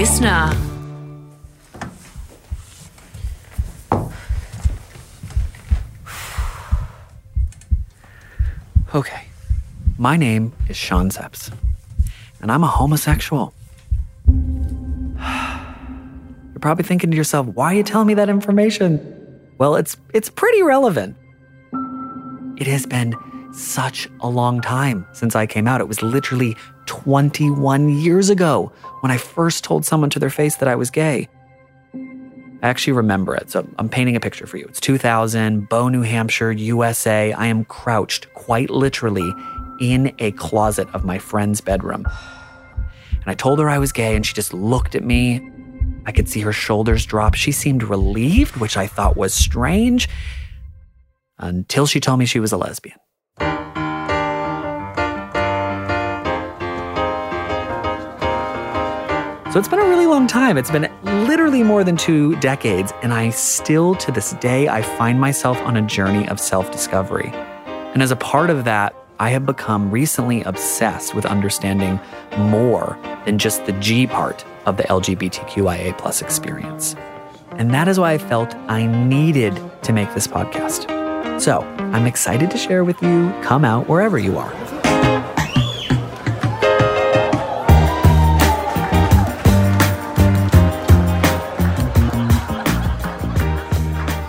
listener. Okay. My name is Sean Sepps, and I'm a homosexual. You're probably thinking to yourself, why are you telling me that information? Well, it's it's pretty relevant. It has been such a long time since I came out. It was literally 21 years ago when I first told someone to their face that I was gay. I actually remember it. So I'm painting a picture for you. It's 2000, Bow, New Hampshire, USA. I am crouched quite literally in a closet of my friend's bedroom. And I told her I was gay, and she just looked at me. I could see her shoulders drop. She seemed relieved, which I thought was strange, until she told me she was a lesbian. So it's been a really long time. It's been literally more than two decades, and I still, to this day, I find myself on a journey of self-discovery. And as a part of that, I have become recently obsessed with understanding more than just the G part of the LGBTQIA plus experience. And that is why I felt I needed to make this podcast. So I'm excited to share with you Come Out Wherever You Are.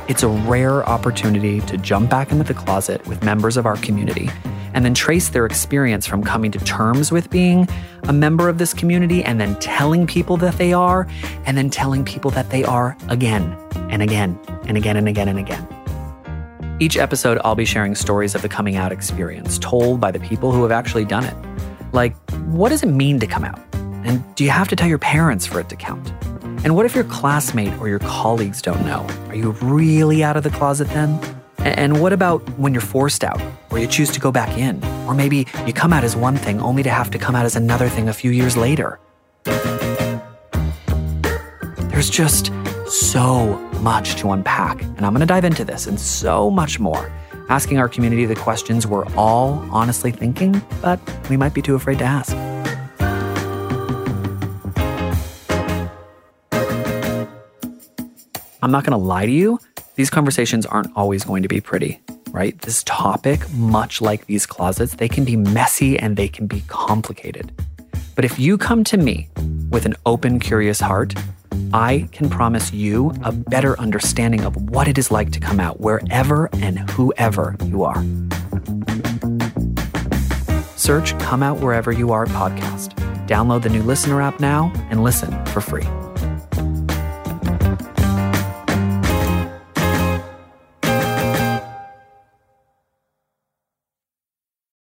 It's a rare opportunity to jump back into the closet with members of our community and then trace their experience from coming to terms with being a member of this community and then telling people that they are, and then telling people that they are again and again and again and again and again. Each episode, I'll be sharing stories of the coming out experience told by the people who have actually done it. Like, what does it mean to come out? And do you have to tell your parents for it to count? And what if your classmate or your colleagues don't know? Are you really out of the closet then? And what about when you're forced out, or you choose to go back in? Or maybe you come out as one thing only to have to come out as another thing a few years later? There's just so much to unpack, and I'm gonna dive into this and so much more, asking our community the questions we're all honestly thinking, but we might be too afraid to ask. I'm not gonna lie to you, these conversations aren't always going to be pretty, right? This topic, much like these closets, they can be messy and they can be complicated. But if you come to me with an open, curious heart, I can promise you a better understanding of what it is like to come out wherever and whoever you are. Search Come Out Wherever You Are podcast. Download the new listener app now and listen for free.